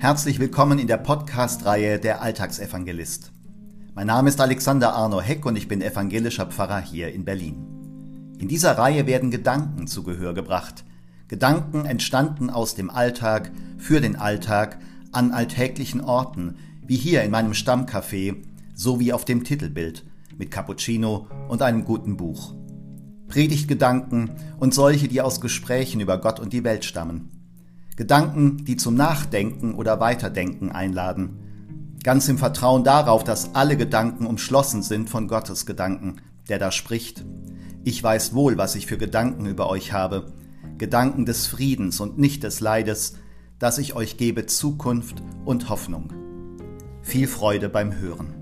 Herzlich willkommen in der Podcast-Reihe Der Alltagsevangelist. Mein Name ist Alexander Arno Heck und ich bin evangelischer Pfarrer hier in Berlin. In dieser Reihe werden Gedanken zu Gehör gebracht. Gedanken entstanden aus dem Alltag, für den Alltag, an alltäglichen Orten, wie hier in meinem Stammcafé, so wie auf dem Titelbild, mit Cappuccino und einem guten Buch. Predigtgedanken und solche, die aus Gesprächen über Gott und die Welt stammen. Gedanken, die zum Nachdenken oder Weiterdenken einladen. Ganz im Vertrauen darauf, dass alle Gedanken umschlossen sind von Gottes Gedanken, der da spricht. Ich weiß wohl, was ich für Gedanken über euch habe. Gedanken des Friedens und nicht des Leides, dass ich euch gebe Zukunft und Hoffnung. Viel Freude beim Hören.